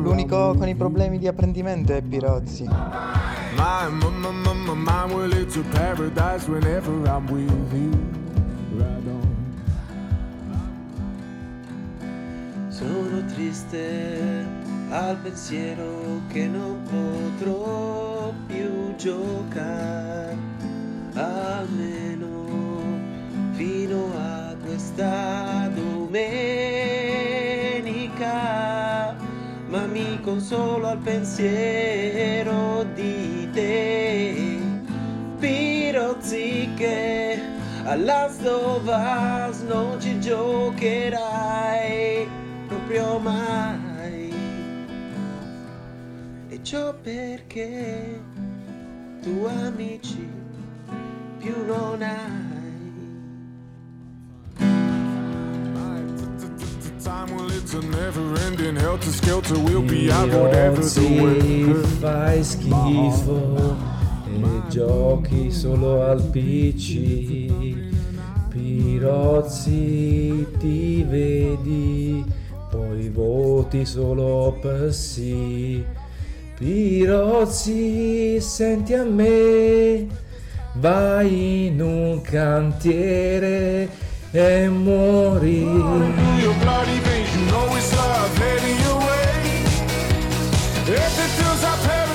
L'unico con i problemi di apprendimento è Pirozzi. Sono triste al pensiero che non potrò più giocare, almeno fino a questa domenica. Consolo al pensiero di te, Pirozzi che alla Stovas non ci giocherai proprio mai. E ciò perché tu amici più non hai. Pirozzi, weather. fai schifo e giochi solo al PC. Pirozzi, ti vedi, poi voti solo per sì. Pirozzi, senti a me, vai in un cantiere e muori.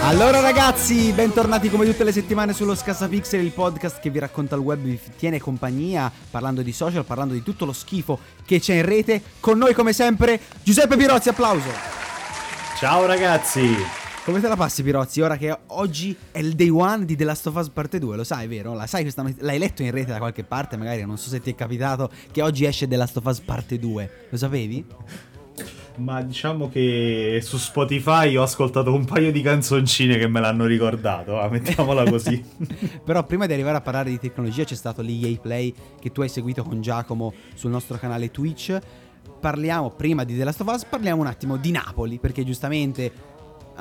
Allora ragazzi, bentornati come tutte le settimane sullo Scassapixel, il podcast che vi racconta il web, vi tiene compagnia, parlando di social, parlando di tutto lo schifo che c'è in rete. Con noi come sempre Giuseppe Pirozzi, applauso. Ciao ragazzi! Come te la passi Pirozzi? Ora che oggi è il day one di The Last of Us parte 2, lo sai vero? La sai questa L'hai letto in rete da qualche parte magari, non so se ti è capitato che oggi esce The Last of Us parte 2, lo sapevi? Ma diciamo che su Spotify ho ascoltato un paio di canzoncine che me l'hanno ricordato, ah, mettiamola così. Però prima di arrivare a parlare di tecnologia c'è stato l'EA Play che tu hai seguito con Giacomo sul nostro canale Twitch. Parliamo prima di The Last of Us, parliamo un attimo di Napoli, perché giustamente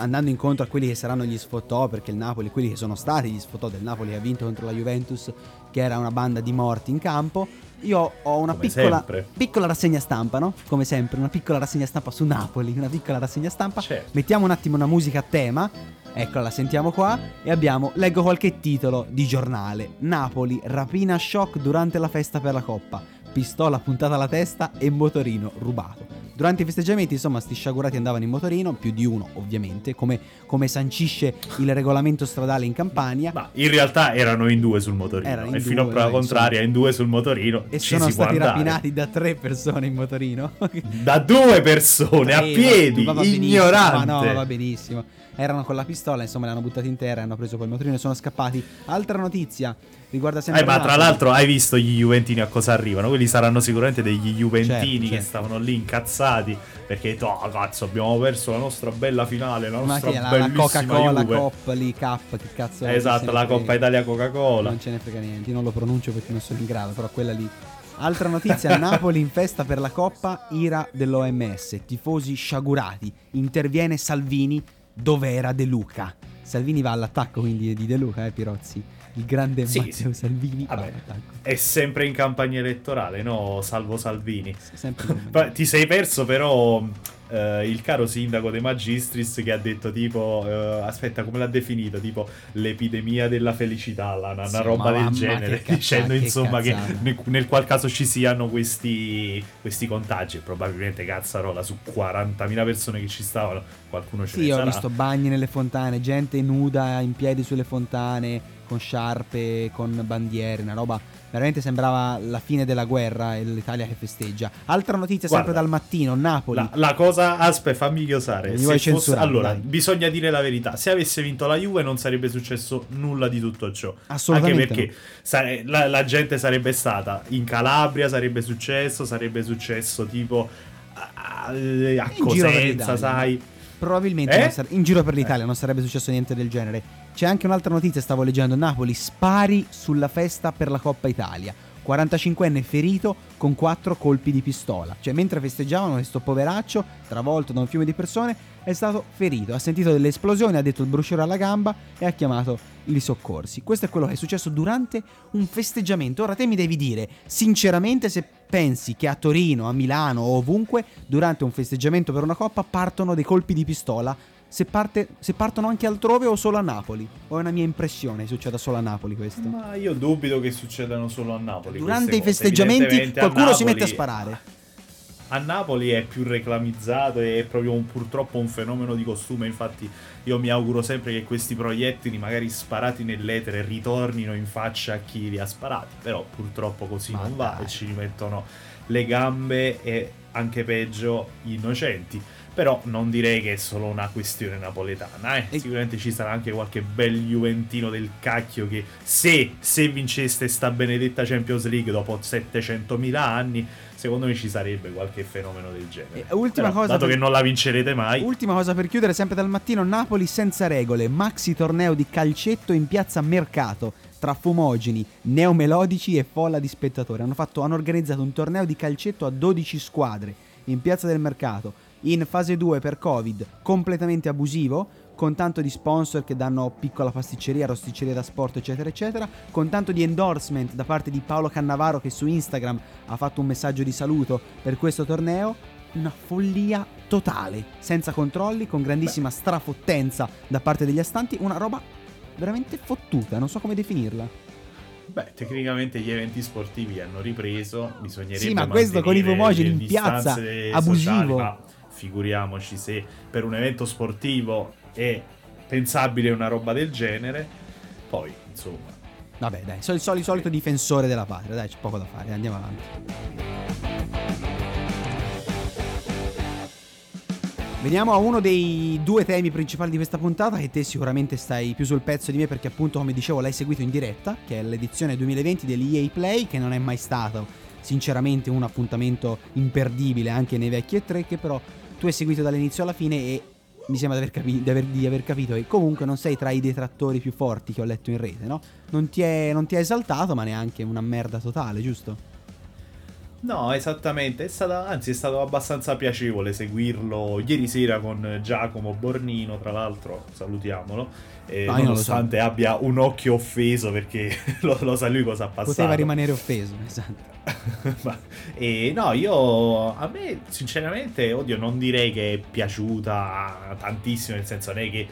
andando incontro a quelli che saranno gli sfottò, perché il Napoli, quelli che sono stati gli sfottò del Napoli che ha vinto contro la Juventus, che era una banda di morti in campo. Io ho una piccola, piccola rassegna stampa, no? Come sempre, una piccola rassegna stampa su Napoli, una piccola rassegna stampa. Certo. Mettiamo un attimo una musica a tema. Eccola, la sentiamo qua. E abbiamo, leggo qualche titolo di giornale. Napoli, rapina shock durante la festa per la Coppa. Pistola puntata alla testa e motorino rubato. Durante i festeggiamenti, insomma, sti sciagurati andavano in motorino, più di uno ovviamente, come, come sancisce il regolamento stradale in Campania. Ma in realtà erano in due sul motorino. Erano in e fino a due, prova contraria, in due sul motorino. E sono stati rapinati da tre persone in motorino. Da due persone, a Eh, piedi, ignorante. Ma no, va benissimo. Erano con la pistola, insomma, li hanno buttati in terra, hanno preso quel motorino e sono scappati. Altra notizia riguarda sempre Eh, ma tra l'altro hai visto gli Juventini a cosa arrivano? Quelli saranno sicuramente degli Juventini Certo, che certo. stavano lì incazzati perché oh, cazzo abbiamo perso la nostra bella finale, la Ma nostra che è la, Coca-Cola Juve. Cop lì, Cup, che cazzo è? Esatto, la. Coppa Italia Coca-Cola. Non ce ne frega niente, io non lo pronuncio perché non sono in grado, però quella lì. Altra notizia, Napoli in festa per la Coppa, ira dell'OMS, tifosi sciagurati, interviene Salvini dove era De Luca. Salvini va all'attacco quindi di De Luca, eh Pirozzi? Il grande Sì, Matteo. Salvini va Vabbè, è sempre in campagna elettorale, no? Salvo Salvini. Ti sei perso però eh, il caro sindaco De Magistris che ha detto tipo, eh, aspetta come l'ha definito, tipo l'epidemia della felicità, la- una, Sì, roba del genere, che cazza- dicendo che insomma che cazzata. nel, nel qual caso ci siano questi, questi contagi, probabilmente cazzarola su 40.000 persone che ci stavano, qualcuno ce Sì, ne ho sarà. visto bagni nelle fontane, gente nuda in piedi sulle fontane, con sciarpe, con bandiere, una roba veramente sembrava la fine della guerra e l'Italia che festeggia. Altra notizia sempre Guarda, dal mattino, Napoli. La, la cosa, aspetta, fammi chiosare. Fosse- allora, dai. bisogna dire la verità. Se avesse vinto la Juve, non sarebbe successo nulla di tutto ciò. Assolutamente Anche perché sare- la, la gente sarebbe stata in Calabria, sarebbe successo, sarebbe successo tipo a, a- Cosenza, sai. Probabilmente Eh? sare- in giro per l'Italia non sarebbe successo niente del genere. C'è anche un'altra notizia, stavo leggendo, Napoli spari sulla festa per la Coppa Italia. 45enne ferito con 4 colpi di pistola. Cioè, mentre festeggiavano, questo poveraccio, travolto da un fiume di persone, è stato ferito. Ha sentito delle esplosioni, ha detto il brusciore alla gamba e ha chiamato i soccorsi. Questo è quello che è successo durante un festeggiamento. Ora te mi devi dire, sinceramente, se pensi che a Torino, a Milano o ovunque, durante un festeggiamento per una coppa, partono dei colpi di pistola. Se, parte- se partono anche altrove o solo a Napoli? O è una mia impressione, succeda solo a Napoli questo? Ma io dubito che succedano solo a Napoli. Durante i festeggiamenti qualcuno si Napoli- mette a sparare. A Napoli è più reclamizzato e è proprio un- purtroppo un fenomeno di costume. Infatti, io mi auguro sempre che questi proiettili, magari sparati nell'etere, ritornino in faccia a chi li ha sparati. Però purtroppo così Ma non va dai. e ci rimettono le gambe e anche peggio gli innocenti. Però non direi che è solo una questione napoletana. eh. E- Sicuramente ci sarà anche qualche bel Juventino del cacchio che se, se vinceste sta benedetta Champions League dopo 700.000 anni, secondo me ci sarebbe qualche fenomeno del genere. E ultima Però, cosa dato per- che non la vincerete mai, Ultima cosa per chiudere, sempre dal mattino, Napoli senza regole, maxi torneo di calcetto in piazza Mercato tra fumogeni, neomelodici e folla di spettatori. Hanno, fatto- hanno organizzato un torneo di calcetto a 12 squadre in piazza del Mercato, in fase 2 per Covid, completamente abusivo, con tanto di sponsor che danno piccola pasticceria, rosticceria da sport, eccetera, eccetera, con tanto di endorsement da parte di Paolo Cannavaro che su Instagram ha fatto un messaggio di saluto per questo torneo una follia totale, senza controlli, con grandissima strafottenza da parte degli astanti, una roba veramente fottuta, non so come definirla. beh, tecnicamente gli eventi sportivi hanno ripreso, bisognerebbe Sì, ma questo con i fumogeni in piazza, abusivo. sociali, ma figuriamoci se per un evento sportivo è pensabile una roba del genere, poi, insomma, Vabbè, dai, sono il soli- solito difensore della patria, dai, c'è poco da fare, andiamo avanti. Veniamo a uno dei due temi principali di questa puntata che te sicuramente stai più sul pezzo di me perché appunto come dicevo l'hai seguito in diretta, che è l'edizione 2020 dell'EA Play che non è mai stato sinceramente un appuntamento imperdibile anche nei vecchi E3 che però tu hai seguito dall'inizio alla fine e mi sembra di aver, capi- di aver- di aver capito che comunque non sei tra i detrattori più forti che ho letto in rete, no? Non ti è, non ti è esaltato ma neanche una merda totale, giusto? No, esattamente, è stata, anzi è stato abbastanza piacevole seguirlo ieri sera con Giacomo Bornino, tra l'altro, salutiamolo, eh, lo nonostante abbia un occhio offeso perché lo, lo sa lui cosa ha passato. Poteva rimanere offeso, esatto. Ma- e no, io a me sinceramente, oddio, non direi che è piaciuta tantissimo, nel senso non è che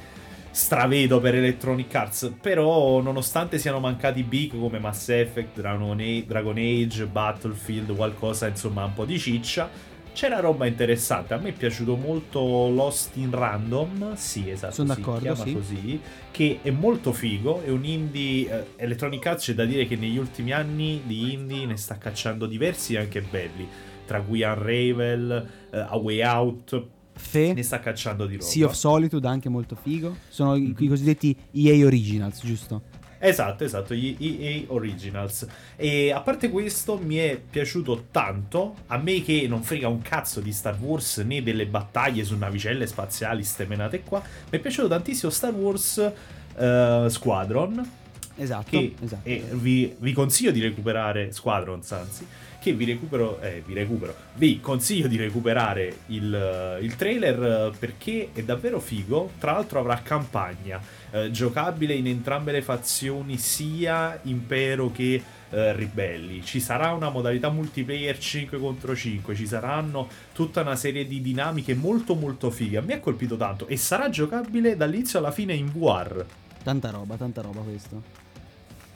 stravedo per Electronic Arts, però nonostante siano mancati big come Mass Effect, Dragon Age, Battlefield, qualcosa insomma un po' di ciccia, c'era roba interessante. A me è piaciuto molto Lost in Random, sì, esatto, Sono si d'accordo, chiama sì. così, che è molto figo, è un indie eh, Electronic Arts, c'è da dire che negli ultimi anni di indie ne sta cacciando diversi anche belli, tra cui Unravel, eh, A Way Out, Fe, ne sta cacciando di roba. Sea of Solitude anche molto figo. Sono i, i cosiddetti EA Originals, giusto? Esatto, esatto, gli EA Originals. E a parte questo, mi è piaciuto tanto. A me che non frega un cazzo di Star Wars né delle battaglie su navicelle spaziali stemenate qua, mi è piaciuto tantissimo Star Wars eh, Squadron. Esatto, Che esatto. e vi, vi consiglio di recuperare Squadrons, anzi, che vi recupero, eh, vi recupero, vi consiglio di recuperare il, eh, il trailer eh, perché è davvero figo. Tra l'altro avrà campagna eh, giocabile in entrambe le fazioni, sia impero che eh, ribelli. Ci sarà una modalità multiplayer 5 contro 5, ci saranno tutta una serie di dinamiche molto molto fighe. A me ha colpito tanto e sarà giocabile dall'inizio alla fine in VR. Tanta roba, tanta roba questo.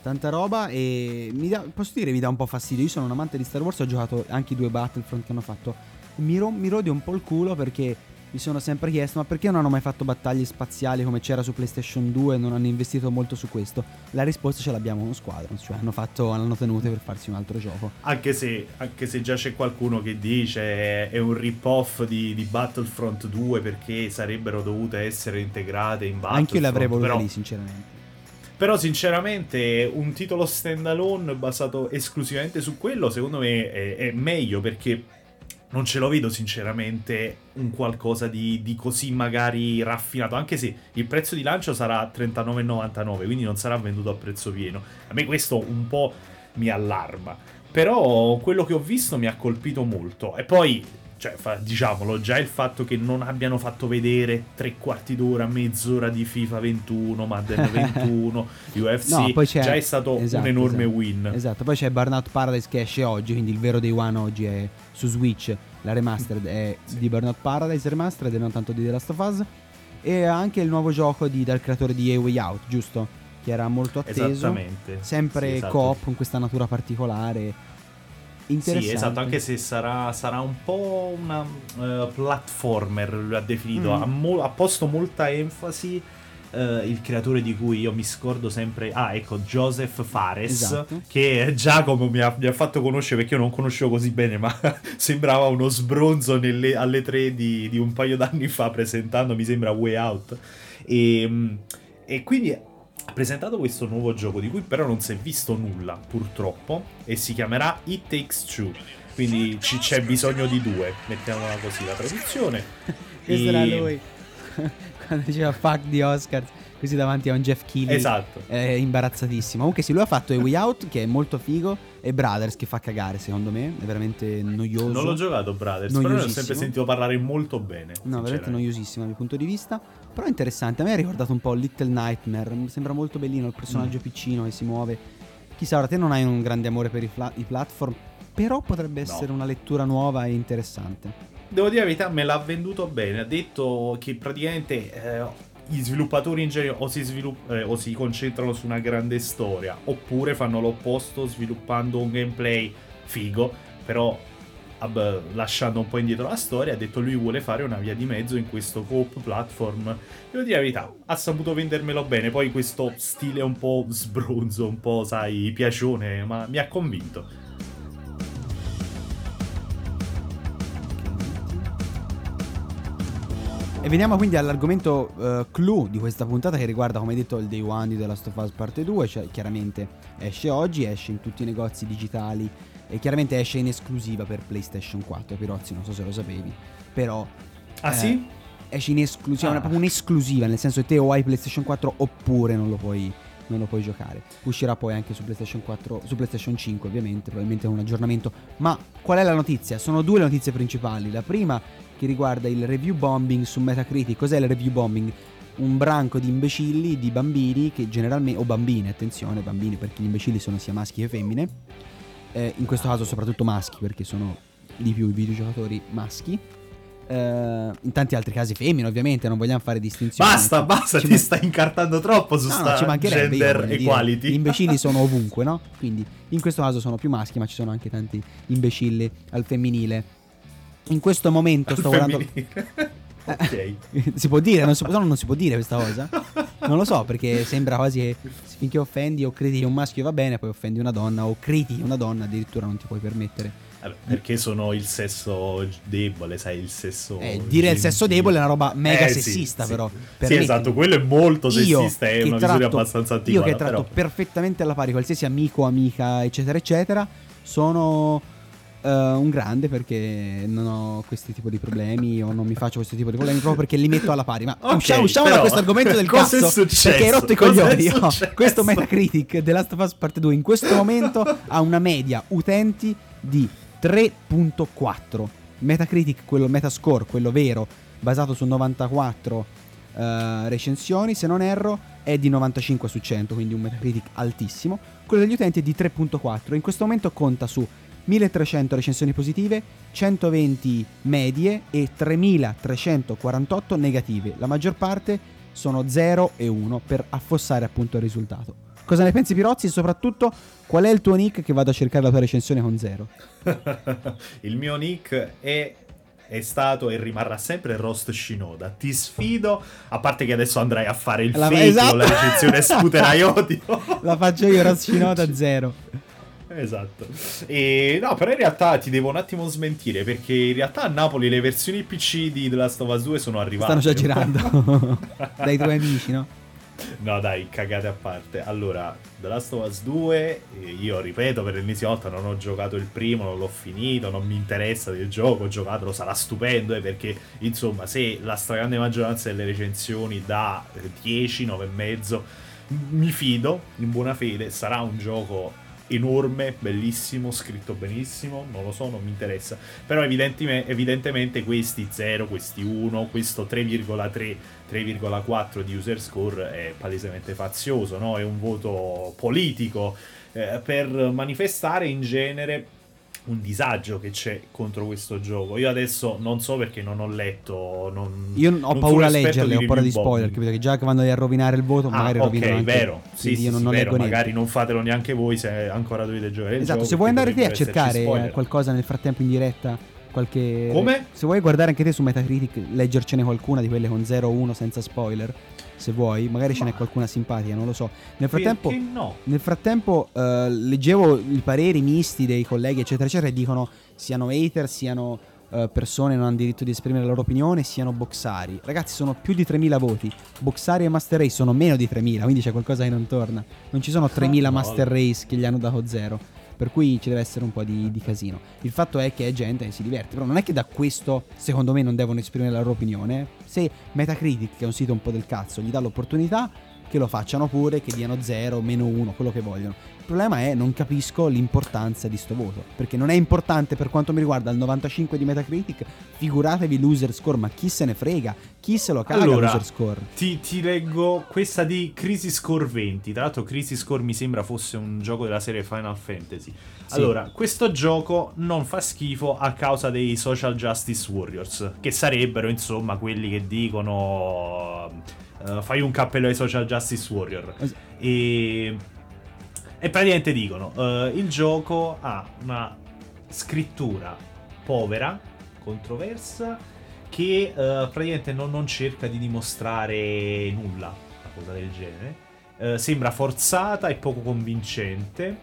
Tanta roba e mi dà, posso dire mi dà un po' fastidio. Io sono un amante di Star Wars, ho giocato anche i due Battlefront che hanno fatto. Mi, ro- mi rode un po' il culo perché mi sono sempre chiesto ma perché non hanno mai fatto battaglie spaziali come c'era su PlayStation 2 e non hanno investito molto su questo? La risposta ce l'abbiamo uno Squadron, cioè hanno, fatto, hanno tenute per farsi un altro gioco. Anche se, anche se già c'è qualcuno che dice è un rip-off di, di Battlefront 2 perché sarebbero dovute essere integrate in Battlefront. Anche io le avrei volute però, lì sinceramente. Però sinceramente un titolo standalone basato esclusivamente su quello secondo me è, è meglio perché non ce lo vedo sinceramente un qualcosa di, di, così magari raffinato, anche se il prezzo di lancio sarà 39,99, quindi non sarà venduto a prezzo pieno. A me questo un po' mi allarma, però quello che ho visto mi ha colpito molto. E poi, cioè, fa, diciamolo, già il fatto che non abbiano fatto vedere tre quarti d'ora, mezz'ora di FIFA 21, Madden 21, UFC, no, già è stato esatto, un enorme esatto. win. Esatto, poi c'è Burnout Paradise che esce oggi, quindi il vero Day One oggi è su Switch, la remastered è sì. di Burnout Paradise remastered e non tanto di The Last of Us. E anche il nuovo gioco di, dal creatore di A Way Out, giusto? Che era molto atteso. Esattamente. Sempre sì, esatto. co-op con questa natura particolare. Sì, esatto, anche se sarà, sarà un po' una uh, platformer, lui ha definito. Mm. Ha, mo- ha posto molta enfasi Uh, il creatore di cui io mi scordo sempre. Ah, ecco, Joseph Fares. Esatto. Che Giacomo mi ha, mi ha, fatto conoscere perché io non conoscevo così bene, ma sembrava uno sbronzo nelle, alle tre di, di, un paio d'anni fa presentando, mi sembra, Way Out. E, e quindi ha presentato questo nuovo gioco di cui però non si è visto nulla, purtroppo, e si chiamerà It Takes Two. Quindi ci, c'è bisogno di due, mettiamola così la traduzione. Questo era lui. quando diceva fuck di Oscar così davanti a un Jeff Keighley esatto. è imbarazzatissimo. Comunque sì lui ha fatto A Way Out che è molto figo e Brothers che fa cagare secondo me. È veramente noioso. Non l'ho giocato Brothers però ne ho sempre sentito parlare molto bene no veramente noiosissimo dal mio punto di vista però interessante a me ha ricordato un po' Little Nightmare mi sembra molto bellino il personaggio mm. piccino che si muove chissà ora te non hai un grande amore per i, fla- i platform però potrebbe essere no. una lettura nuova e interessante devo dire la verità, me l'ha venduto bene. Ha detto che praticamente eh, gli sviluppatori in genere o si, svilupp- eh, o si concentrano su una grande storia, oppure fanno l'opposto sviluppando un gameplay figo, però lasciando un po' indietro la storia. Ha detto lui vuole fare una via di mezzo in questo coop platform. Devo dire la verità, ha saputo vendermelo bene. Poi questo stile un po' sbronzo, un po', sai, piacione, ma mi ha convinto. E veniamo quindi all'argomento uh, clou di questa puntata che riguarda, come detto, il Day One di The Last of Us Parte 2, cioè chiaramente esce oggi, esce in tutti i negozi digitali e chiaramente esce in esclusiva per PlayStation 4. Pirozzi, non so se lo sapevi, però... Ah eh, sì? Esce in esclusiva, ah. proprio un'esclusiva, nel senso che te o hai PlayStation 4 oppure non lo puoi non lo puoi giocare. Uscirà poi anche su PlayStation 4, su PlayStation 5 ovviamente, probabilmente un aggiornamento. Ma qual è la notizia? Sono due le notizie principali. La prima che riguarda il review bombing su Metacritic. Cos'è il review bombing? Un branco di imbecilli, di bambini che generalmente, o bambine, attenzione, bambini perché gli imbecilli sono sia maschi che femmine. Eh, in questo caso soprattutto maschi perché sono di più i videogiocatori maschi. Uh, in tanti altri casi femmine ovviamente non vogliamo fare distinzioni basta basta ci ti man- stai incartando troppo su no, sta ci gender equality dire, gli imbecilli sono ovunque no quindi in questo caso sono più maschi ma ci sono anche tanti imbecilli al femminile in questo momento sto guardando. ok. si può dire, non si può, no, non si può dire questa cosa. Non lo so, perché sembra quasi che finché offendi o critichi un maschio va bene, poi offendi una donna o critichi una donna addirittura non ti puoi permettere. perché sono il sesso debole, sai, il sesso... Eh, dire il sesso debole è una roba mega eh, sessista, sì, però. Sì, sì esatto, quello è molto sessista, è una tratto, misura abbastanza antiqa. Io che tratto però. perfettamente alla pari qualsiasi amico, amica, eccetera, eccetera, sono Uh, un grande perché non ho questi tipi di problemi o non mi faccio questo tipo di problemi proprio perché li metto alla pari. Ma okay, usciamo, usciamo da questo argomento del cazzo perché hai rotto i coglioni. Oh, questo Metacritic The Last of Us Part 2 in questo momento ha una media utenti di 3.4. Metacritic, quello Metascore, quello vero, basato su 94 uh, eh, recensioni, se non erro, è di 95 su 100, quindi un Metacritic altissimo. Quello degli utenti è di 3.4. In questo momento conta su 1300 recensioni positive, 120 medie e 3348 negative. La maggior parte sono 0 e 1 per affossare appunto il risultato. Cosa ne pensi Pirozzi e soprattutto qual è il tuo nick che vado a cercare la tua recensione con 0? il mio nick è è stato e rimarrà sempre Rost Shinoda. Ti sfido, a parte che adesso andrai a fare il la, fake esatto. la recensione Scooter Iodio. la faccio io Rost Shinoda 0. Esatto. E no, però in realtà ti devo un attimo smentire perché in realtà a Napoli le versioni PC di The Last of Us 2 sono arrivate. Stanno già girando dai tuoi amici, no? No, dai, cagate a parte. Allora, The Last of Us 2, eh, io ripeto per l'ennesima volta, non ho giocato il primo, non l'ho finito, non mi interessa del gioco, ho giocato, sarà stupendo, eh, perché insomma, se la stragrande maggioranza delle recensioni da 10, 9 e mezzo, mi fido, in buona fede, sarà un gioco enorme, bellissimo, scritto benissimo, non lo so, non mi interessa. Però evidentemente, evidentemente questi 0, questi 1, questo 3,3, 3,4 di user score è palesemente fazioso, no? È un voto politico eh, per manifestare in genere un disagio che c'è contro questo gioco. Io adesso non so perché non ho letto. Non, Io ho paura a leggerle, ho paura di spoiler, capito? Che già che vanno a rovinare il voto, Ah, magari ok, rovinano vero. Sì, sì, io non, sì, vero. Magari niente. non fatelo neanche voi se ancora dovete giocare Esatto, gioco. se vuoi andare te a cercare spoiler. qualcosa nel frattempo in diretta, qualche... Come? Se vuoi guardare anche te su Metacritic, leggercene qualcuna di quelle con 0-1 senza spoiler, se vuoi, magari ce n'è Ma- qualcuna simpatica, non lo so. Nel frattempo... No? Nel frattempo eh, leggevo i pareri misti dei colleghi, eccetera, eccetera, e dicono siano hater, siano eh, persone che non hanno diritto di esprimere la loro opinione, siano boxari. Ragazzi, sono più di 3.000 voti. Boxari e Master Race sono meno di 3.000, quindi c'è qualcosa che non torna. Non ci sono 3.000 no. Master Race che gli hanno dato zero. Per cui ci deve essere un po' di, di casino. Il fatto è che è gente che si diverte. Però non è che da questo, secondo me, non devono esprimere la loro opinione. Se Metacritic, che è un sito un po' del cazzo, gli dà l'opportunità, che lo facciano pure, che diano 0, meno 1, quello che vogliono. Il problema è non capisco l'importanza di sto voto. Perché non è importante per quanto mi riguarda il 95 di Metacritic. Figuratevi l'user score, ma chi se ne frega? Chi se lo caga Allora, l'user score? Ti, ti leggo questa di Crisis Core 20. Tra l'altro, Crisis Core mi sembra fosse un gioco della serie Final Fantasy. Sì. Allora, questo gioco non fa schifo a causa dei Social Justice Warriors, che sarebbero insomma quelli che dicono. eh, fai un cappello ai Social Justice Warrior. Es- E. E praticamente dicono: eh, il gioco ha una scrittura povera, controversa, che eh, praticamente non, non cerca di dimostrare nulla, una cosa del genere. Eh, sembra forzata e poco convincente.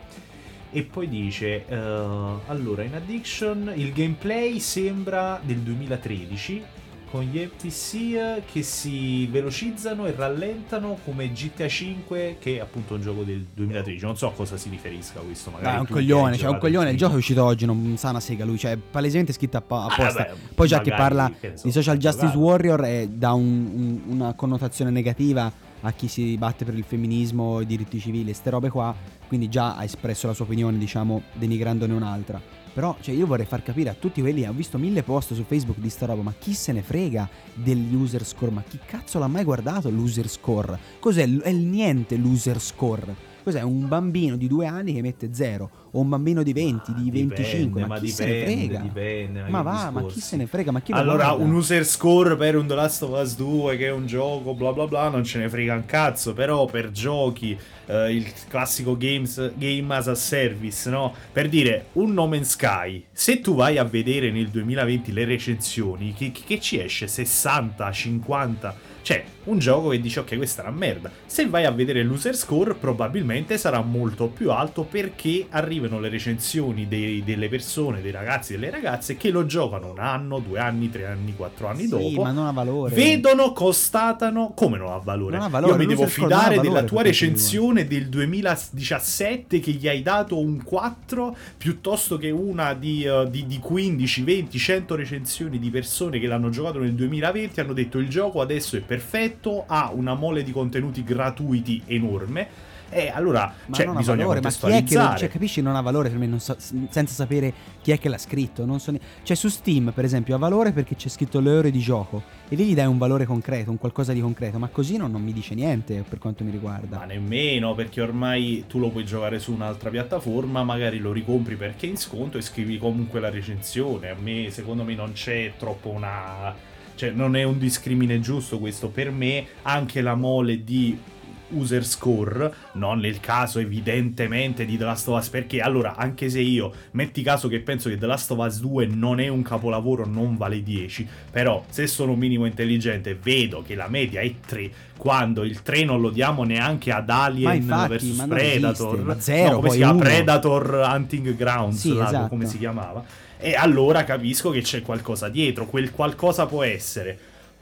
E poi dice: Allora, in Addiction il gameplay sembra del 2013. Con gli NPC che si velocizzano e rallentano come GTA 5, che è appunto un gioco del 2013. Non so a cosa si riferisca questo. Magari Ah, è un coglione, cioè un coglione. Il gioco è uscito oggi, non sa una sega lui, cioè è palesemente scritto appo- apposta. vabbè, Poi già che parla che so, di Social hai Justice. Warrior è, dà un- un- una connotazione negativa a chi si batte per il femminismo, i diritti civili e ste robe qua, quindi già ha espresso la sua opinione, diciamo, denigrandone un'altra. Però, cioè, io vorrei far capire a tutti quelli, ho visto mille post su Facebook di sta roba, ma chi se ne frega degli user score? Ma chi cazzo l'ha mai guardato l'user score? Cos'è? È il niente l'user score. Cos'è? Un bambino di due anni che mette 0 o un bambino di 20, di Dipende, 25, ma, ma chi dipende, se ne frega? dipende, ma che va, ma chi discorsi. se ne frega? Ma chi lo Allora, un user score per un The Last of Us 2 che è un gioco bla bla bla non ce ne frega un cazzo, però per giochi eh, il classico games, game as a service, no? Per dire un No Man's Sky, se tu vai a vedere nel 2020 le recensioni, che, che ci esce 60, 50 cioè, un gioco che dice ok, questa è una merda. Se vai a vedere l'user score, probabilmente sarà molto più alto perché arrivano le recensioni dei- delle persone, dei ragazzi e delle ragazze che lo giocano un anno, due anni, tre anni, quattro anni Sì, dopo. ma non ha valore. Vedono, constatano. Come non ha valore? Non ha valore, Io mi devo fidare valore della tua recensione del 2017 che gli hai dato un 4 piuttosto che una di, eh, di- di 15, 20, 100 recensioni di persone che l'hanno giocato nel 2020 hanno detto il gioco adesso è perfetto, ha una mole di contenuti gratuiti enorme. E allora Ma cioè, bisogna valore, ma chi è che contestualizzare. cioè, capisci non ha valore per me so- senza sapere chi è che l'ha scritto, non so ne- cioè su Steam per esempio ha valore perché c'è scritto le ore di gioco e lì gli dai un valore concreto, un qualcosa di concreto, ma così non, non mi dice niente per quanto mi riguarda. Ma nemmeno perché ormai tu lo puoi giocare su un'altra piattaforma, magari lo ricompri perché è in sconto e scrivi comunque la recensione. A me, secondo me, non c'è troppo una. Cioè, non è un discrimine giusto questo. Per me, anche la mole di user score, non nel caso evidentemente di The Last of Us, perché allora, anche se io metti caso che penso che The Last of Us 2 non è un capolavoro, non vale 10, però se sono un minimo intelligente vedo che la media è 3, quando il 3 non lo diamo neanche ad Alien infatti, vs Predator, esiste, ma zero, no, come si chiama? uno. Predator Hunting Grounds, Sì, là, esatto. come si chiamava. E allora capisco che c'è qualcosa dietro, quel qualcosa può essere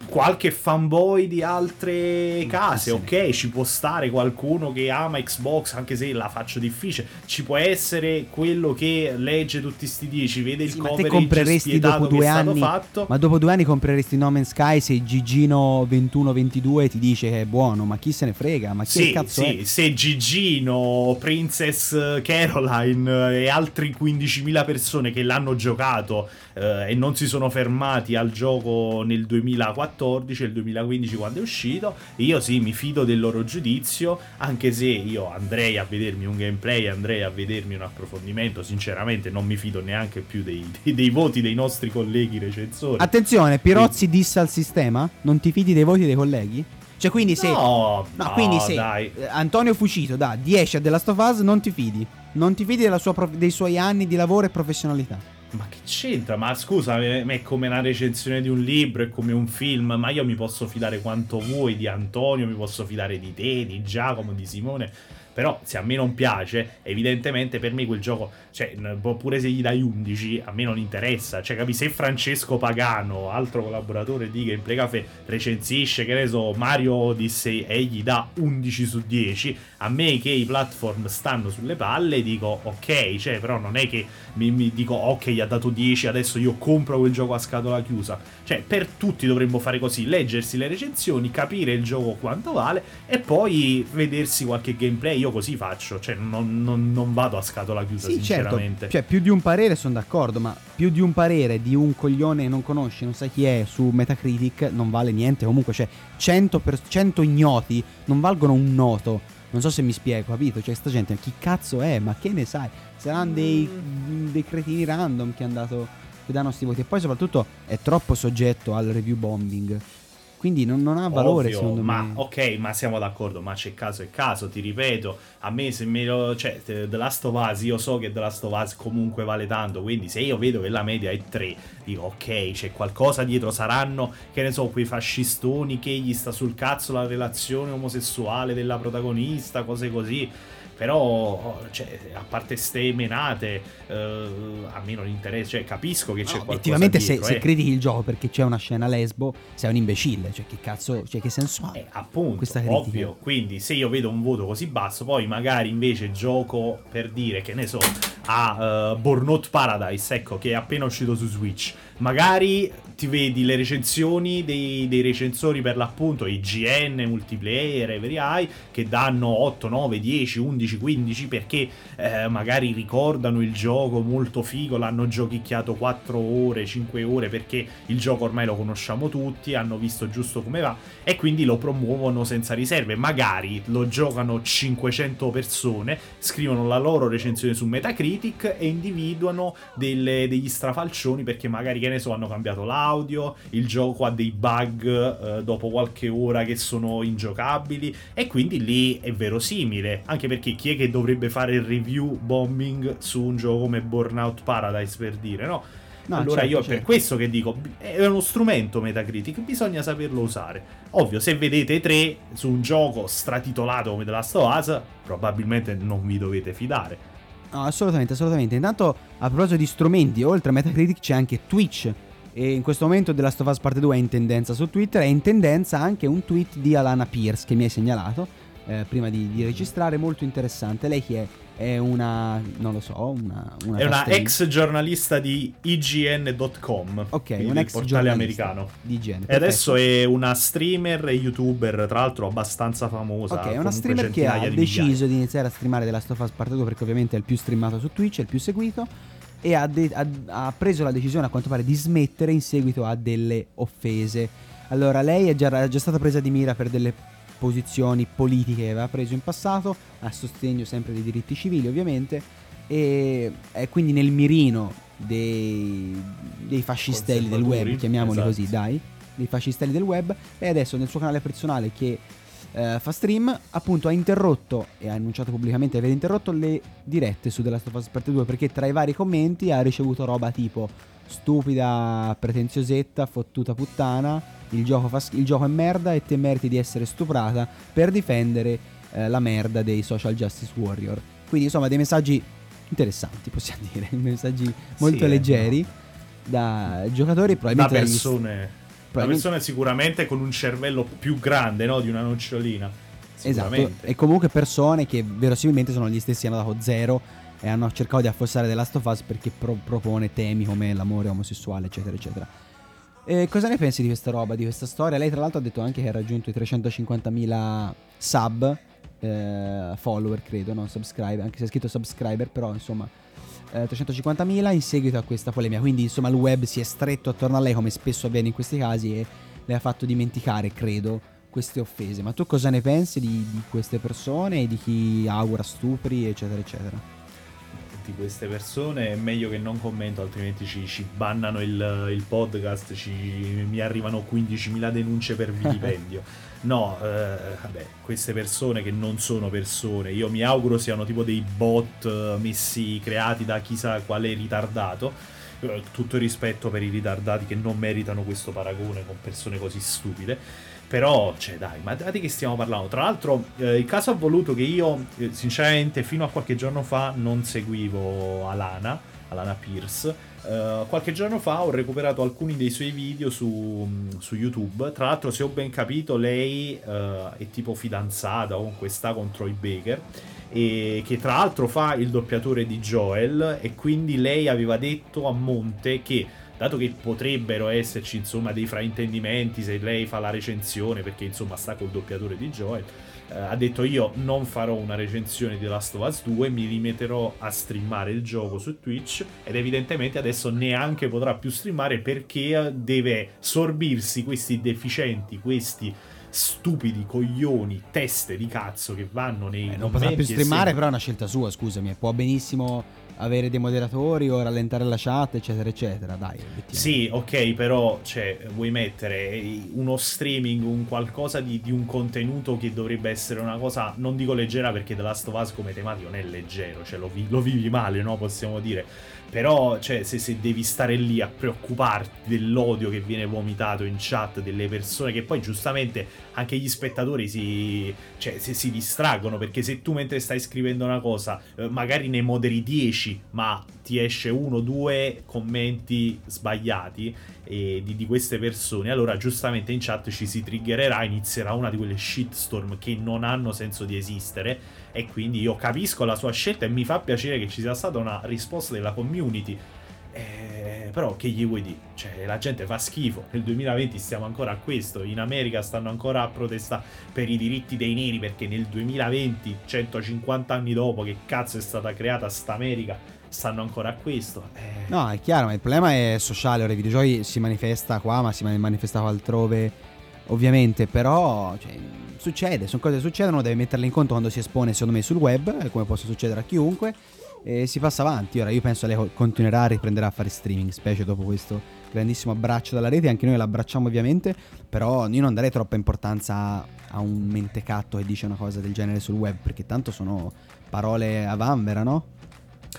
qualche fanboy di altre case, ok? Ci può stare qualcuno che ama Xbox, anche se la faccio difficile. Ci può essere quello che legge tutti sti 10, vede il Sì, ma te coverage compreresti dopo che due è stato anni fatto. Ma dopo due anni compreresti No Man's Sky se Gigino 21-22 ti dice che è buono, ma chi se ne frega? Ma chi Sì, cazzo sì, è? se Gigino, Princess Caroline e altri 15.000 persone che l'hanno giocato eh, e non si sono fermati al gioco nel 2014 e il 2015 quando è uscito, io sì, mi fido del loro giudizio, anche se io andrei a vedermi un gameplay, andrei a vedermi un approfondimento, sinceramente non mi fido neanche più dei, dei- dei voti dei nostri colleghi recensori. Attenzione, Pirozzi dissa al sistema? Non ti fidi dei voti dei colleghi? Cioè, quindi se. No, No, no, quindi se dai. Antonio Fucito da 10 a The Last of Us non ti fidi. Non ti fidi della sua prof- dei suoi anni di lavoro e professionalità. Ma che c'entra? Ma scusa, è come una recensione di un libro, è come un film, ma io mi posso fidare quanto vuoi di Antonio, mi posso fidare di te, di Giacomo, di Simone. Però se a me non piace, evidentemente per me quel gioco, cioè, n- pure se gli dai 11, a me non interessa. Cioè, capi, se Francesco Pagano, altro collaboratore di Gameplay Cafe, recensisce, che ne so, Mario Odyssey e gli dà 11 su 10, a me che i platform stanno sulle palle dico ok, cioè, però non è che mi, mi dico ok, gli ha dato 10, adesso io compro quel gioco a scatola chiusa. Cioè, per tutti dovremmo fare così, leggersi le recensioni, capire il gioco quanto vale e poi vedersi qualche gameplay. Io così faccio, cioè non, non- non vado a scatola chiusa, Sì, certo. sinceramente. Cioè, più di un parere sono d'accordo, ma più di un parere di un coglione che non conosci, non sai chi è su Metacritic non vale niente. Comunque, cioè, 100, per- 100 ignoti non valgono un noto. Non so se mi spiego, capito? Cioè, sta gente, chi cazzo è? Ma che ne sai? Saranno dei, Mm. dei cretini random che hanno dato. che danno sti voti. E poi, soprattutto, è troppo soggetto al review bombing. Quindi non, non ha valore, Ovvio, secondo ma me. ok, ma siamo d'accordo, ma c'è caso e caso, ti ripeto, a me se me lo, cioè, The Last of Us, io so che The Last of Us comunque vale tanto, quindi se io vedo che la media è 3, dico ok, c'è qualcosa dietro, saranno, che ne so, quei fascistoni che gli sta sul cazzo la relazione omosessuale della protagonista, cose così. Però, cioè, a parte ste menate, eh, a me non interessa, cioè, capisco che c'è No, qualcosa obiettivamente, se, dietro, se eh. critichi il gioco perché c'è una scena lesbo, sei un imbecille. Cioè, che cazzo, cioè, che senso ha? Eh, appunto, questa critica? ovvio. Quindi, se io vedo un voto così basso, poi magari invece gioco per dire che ne so a uh, Burnout Paradise, ecco, che è appena uscito su Switch. Magari ti vedi le recensioni dei, dei recensori per l'appunto, IGN, Multiplayer, Every Eye, che danno 8, 9, 10, 11, 15 perché eh, magari ricordano il gioco molto figo, l'hanno giochicchiato 4 ore, 5 ore perché il gioco ormai lo conosciamo tutti, hanno visto giusto come va e quindi lo promuovono senza riserve. Magari lo giocano 500 persone, scrivono la loro recensione su Metacritic e individuano delle- degli strafalcioni perché magari, che ne so, hanno cambiato l'audio, il gioco ha dei bug eh, dopo qualche ora che sono ingiocabili e quindi lì è verosimile, anche perché chi è che dovrebbe fare il review bombing su un gioco come Burnout Paradise per dire, no? No, allora certo, io è per certo. questo che dico, è uno strumento Metacritic, bisogna saperlo usare. Ovvio, se vedete 3 su un gioco stratitolato come The Last of Us, probabilmente non vi dovete fidare. No, assolutamente, assolutamente. Intanto, a proposito di strumenti, oltre a Metacritic c'è anche Twitch. E in questo momento The Last of Us Parte 2 è in tendenza su Twitter. È in tendenza anche un tweet di Alana Pierce che mi hai segnalato eh, prima di, di registrare, molto interessante. Lei chi è? È una, non lo so, una... una È una ex giornalista di IGN.com, Ok, un ex portale americano. di igiene. E adesso è una streamer e youtuber, tra l'altro abbastanza famosa. Ok, è una streamer che ha di deciso migliaia. di iniziare a streamare The Last of Us Part 2 perché ovviamente è il più streamato su Twitch, è il più seguito e ha, de- ha- ha preso la decisione a quanto pare di smettere in seguito a delle offese. Allora, lei è già, è già stata presa di mira per delle posizioni politiche che aveva preso in passato, a sostegno sempre dei diritti civili ovviamente, e è quindi nel mirino dei, dei fascistelli del web, chiamiamoli esatto. così, dai, dei fascistelli del web, e adesso nel suo canale personale che eh, fa stream, appunto ha interrotto e ha annunciato pubblicamente di aver interrotto le dirette su The Last of Us Part 2 perché tra i vari commenti ha ricevuto roba tipo stupida, pretenziosetta, fottuta puttana, il gioco, fa il gioco è merda e te meriti di essere stuprata per difendere eh, la merda dei social justice warrior. Quindi insomma dei messaggi interessanti possiamo dire, messaggi molto eh, leggeri da giocatori Da probabilmente dagli, persone... probabilmente- persona sicuramente con un cervello più grande, no? Di una nocciolina. Esatto, e comunque persone che verosimilmente sono gli stessi hanno dato zero e hanno cercato di affossare The Last of Us perché pro- propone temi come l'amore omosessuale, eccetera, eccetera. E cosa ne pensi di questa roba, di questa storia? Lei tra l'altro ha detto anche che ha raggiunto i 350.000 sub, eh, follower credo, non subscriber, anche se è scritto subscriber, però insomma eh, 350.000 in seguito a questa polemica. Quindi insomma il web si è stretto attorno a lei come spesso avviene in questi casi e le ha fatto dimenticare, credo, queste offese. Ma tu cosa ne pensi di, di queste persone e di chi augura stupri, eccetera, eccetera? Di queste persone è meglio che non commento altrimenti ci, ci bannano il, il podcast ci, mi arrivano 15.000 denunce per vilipendio. No eh, vabbè queste persone che non sono persone io mi auguro siano tipo dei bot eh, messi creati da chissà quale ritardato. Eh, tutto il rispetto per i ritardati che non meritano questo paragone con persone così stupide però, cioè, dai, ma di che stiamo parlando? Tra l'altro, eh, il caso ha voluto che io, eh, sinceramente, fino a qualche giorno fa non seguivo Alana, Alana Pierce. Eh, qualche giorno fa ho recuperato alcuni dei suoi video su, su YouTube. Tra l'altro, se ho ben capito, lei eh, è tipo fidanzata o comunque sta con Troy Baker. E che tra l'altro fa il doppiatore di Joel. E quindi lei aveva detto a monte che dato che potrebbero esserci insomma dei fraintendimenti se lei fa la recensione perché insomma sta col doppiatore di Joel eh, ha detto io non farò una recensione di Last of Us 2 mi rimetterò a streamare il gioco su Twitch ed evidentemente adesso neanche potrà più streamare perché deve sorbirsi questi deficienti questi stupidi coglioni teste di cazzo che vanno nei Eh, non potrà più streamare, però è una scelta sua, scusami. Può benissimo avere dei moderatori o rallentare la chat, eccetera, eccetera. Dai. Sì, ok, però cioè, vuoi mettere uno streaming, un qualcosa di, di un contenuto che dovrebbe essere una cosa, non dico leggera perché The Last of Us come tematica non è leggero, cioè lo, vi- lo vivi male, no? Possiamo dire. Però, cioè, se, se devi stare lì a preoccuparti dell'odio che viene vomitato in chat delle persone, che poi giustamente anche gli spettatori si, cioè, se si distraggono, perché se tu mentre stai scrivendo una cosa, eh, magari ne moderi 10, ma ti esce uno o due commenti sbagliati eh, di, di queste persone, allora giustamente in chat ci si triggererà, inizierà una di quelle shitstorm che non hanno senso di esistere e quindi io capisco la sua scelta e mi fa piacere che ci sia stata una risposta della community. Eh, però che gli vuoi dire? Cioè, la gente fa schifo. Nel 2020 stiamo ancora a questo. In America stanno ancora a protestare per i diritti dei neri. Perché nel 2020, 150 anni dopo che cazzo è stata creata sta America, stanno ancora a questo. Eh, No, è chiaro, ma il problema è sociale. Ora i videogiochi si manifesta qua, ma si mani- manifestava altrove, ovviamente. Però, cioè, succede, sono cose che succedono, deve metterle in conto quando si espone, secondo me, sul web, eh, come possa succedere a chiunque. E si passa avanti. Ora, io penso lei co- continuerà, riprenderà a fare streaming, specie dopo questo grandissimo abbraccio dalla rete. Anche noi l'abbracciamo, ovviamente. Però io non darei troppa importanza a, a un mentecatto che dice una cosa del genere sul web, perché tanto sono parole a vanvera, no?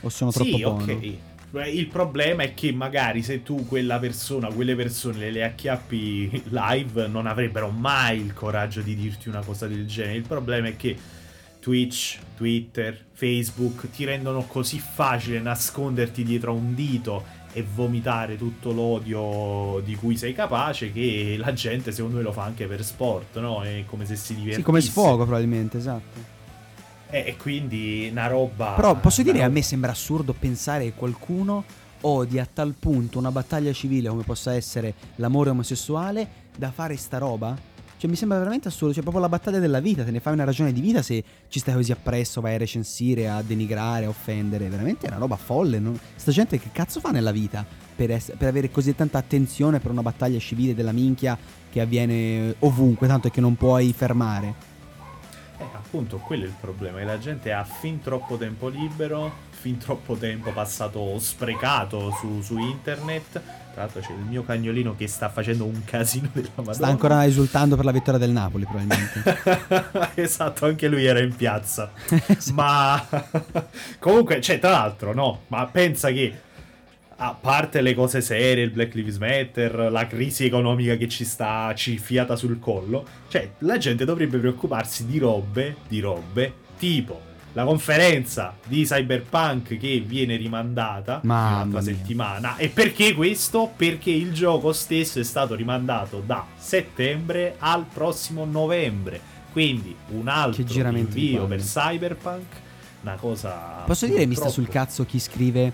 O sono troppo sì, buono? ok. Il problema è che magari se tu quella persona, quelle persone le, le acchiappi live, non avrebbero mai il coraggio di dirti una cosa del genere. Il problema è che Twitch, Twitter, Facebook ti rendono così facile nasconderti dietro a un dito e vomitare tutto l'odio di cui sei capace che la gente secondo me lo fa anche per sport, no? È come se si divertisse. Sì, come sfogo probabilmente, esatto. E e quindi una roba... Però posso dire, una a roba- me sembra assurdo pensare che qualcuno odia a tal punto una battaglia civile come possa essere l'amore omosessuale da fare sta roba? Cioè mi sembra veramente assurdo, cioè proprio la battaglia della vita, te ne fai una ragione di vita se ci stai così appresso, vai a recensire, a denigrare, a offendere, veramente è una roba folle, no? Sta gente che cazzo fa nella vita per, ess- per avere così tanta attenzione per una battaglia civile della minchia che avviene ovunque, tanto che non puoi fermare. Appunto, quello è il problema, che la gente ha fin troppo tempo libero, fin troppo tempo passato sprecato su, su internet. Tra l'altro c'è il mio cagnolino che sta facendo un casino della Madonna. Sta ancora esultando per la vittoria del Napoli probabilmente. esatto, anche lui era in piazza. Ma comunque, cioè, tra l'altro, no, ma pensa che a parte le cose serie, il Black Lives Matter, la crisi economica che ci sta ci fiata sul collo, cioè, la gente dovrebbe preoccuparsi di robe, di robe tipo la conferenza di Cyberpunk che viene rimandata mia. settimana. E perché questo? Perché il gioco stesso è stato rimandato da settembre al prossimo novembre. Quindi un altro invio per Cyberpunk. Una cosa. Posso dire, mi sta sul cazzo chi scrive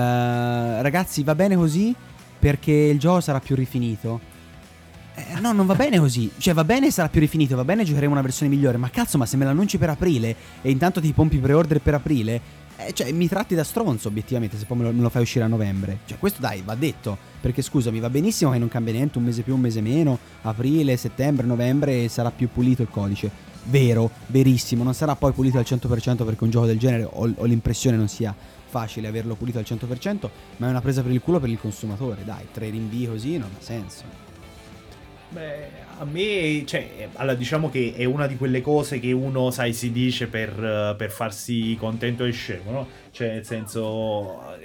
Ragazzi, va bene così perché il gioco sarà più rifinito. Eh, no, non va bene così. Cioè, va bene sarà più rifinito, va bene giocheremo una versione migliore. Ma cazzo, ma se me l'annunci per aprile e intanto ti pompi pre-order per aprile, eh, cioè, mi tratti da stronzo, obiettivamente, se poi me lo, me lo fai uscire a novembre. Cioè, questo dai, va detto. Perché scusami, va benissimo che non cambia niente, un mese più, un mese meno, aprile, settembre, novembre sarà più pulito il codice. Vero, verissimo, non sarà poi pulito al 100% perché un gioco del genere ho, ho l'impressione non sia facile averlo pulito al 100%, ma è una presa per il culo per il consumatore, dai, tre rinvii così non ha senso. Beh, a me, cioè, allora, diciamo che è una di quelle cose che uno, sai, si dice per, per farsi contento e scemo, no? Cioè, nel senso,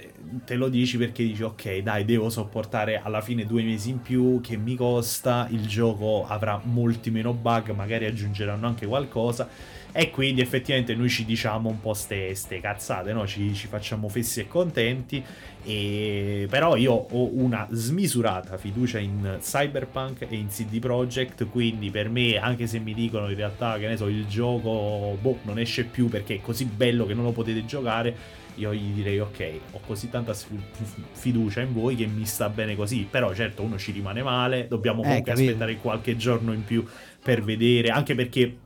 te lo dici perché dici, ok, dai, devo sopportare alla fine due mesi in più, che mi costa, il gioco avrà molti meno bug, magari aggiungeranno anche qualcosa. E quindi effettivamente noi ci diciamo un po' ste, ste cazzate, no? Ci, ci facciamo fessi e contenti. E... Però io ho una smisurata fiducia in Cyberpunk e in CD Projekt. Quindi per me, anche se mi dicono in realtà che ne so, il gioco boh, non esce più perché è così bello che non lo potete giocare. Io gli direi ok, ho così tanta fiducia in voi che mi sta bene così. Però certo uno ci rimane male, dobbiamo Eh, comunque capito. aspettare qualche giorno in più per vedere, anche perché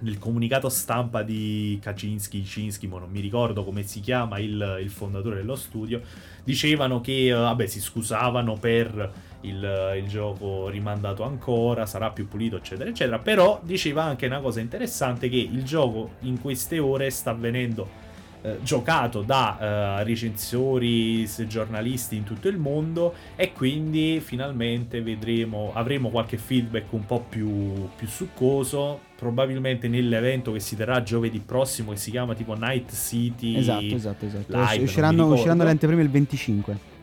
nel comunicato stampa di Kaczynski, Kaczynski, mo non mi ricordo come si chiama il, il fondatore dello studio, dicevano che eh, vabbè, si scusavano per il, il gioco rimandato ancora, sarà più pulito, eccetera, eccetera. Però diceva anche una cosa interessante: che il gioco in queste ore sta venendo eh, giocato da eh, recensori, giornalisti in tutto il mondo e quindi finalmente vedremo, avremo qualche feedback un po' più, più succoso, probabilmente nell'evento che si terrà giovedì prossimo che si chiama tipo Night City. Esatto, esatto, esatto. Live, usciranno, usciranno le anteprime il 25.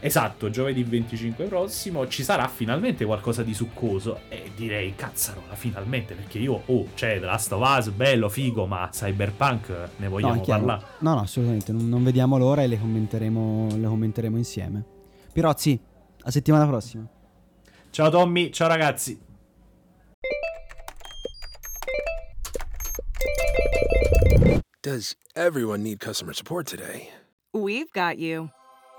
Esatto, giovedì 25 prossimo ci sarà finalmente qualcosa di succoso e direi cazzarola finalmente perché io oh c'è The Last of Us bello figo ma Cyberpunk ne No, vogliamo chiaro. parlare No, no, assolutamente. Non, non vediamo l'ora e le commenteremo, le commenteremo insieme. Pirozzi, a settimana prossima. Ciao Tommy, ciao ragazzi Does everyone need customer support today? We've got you.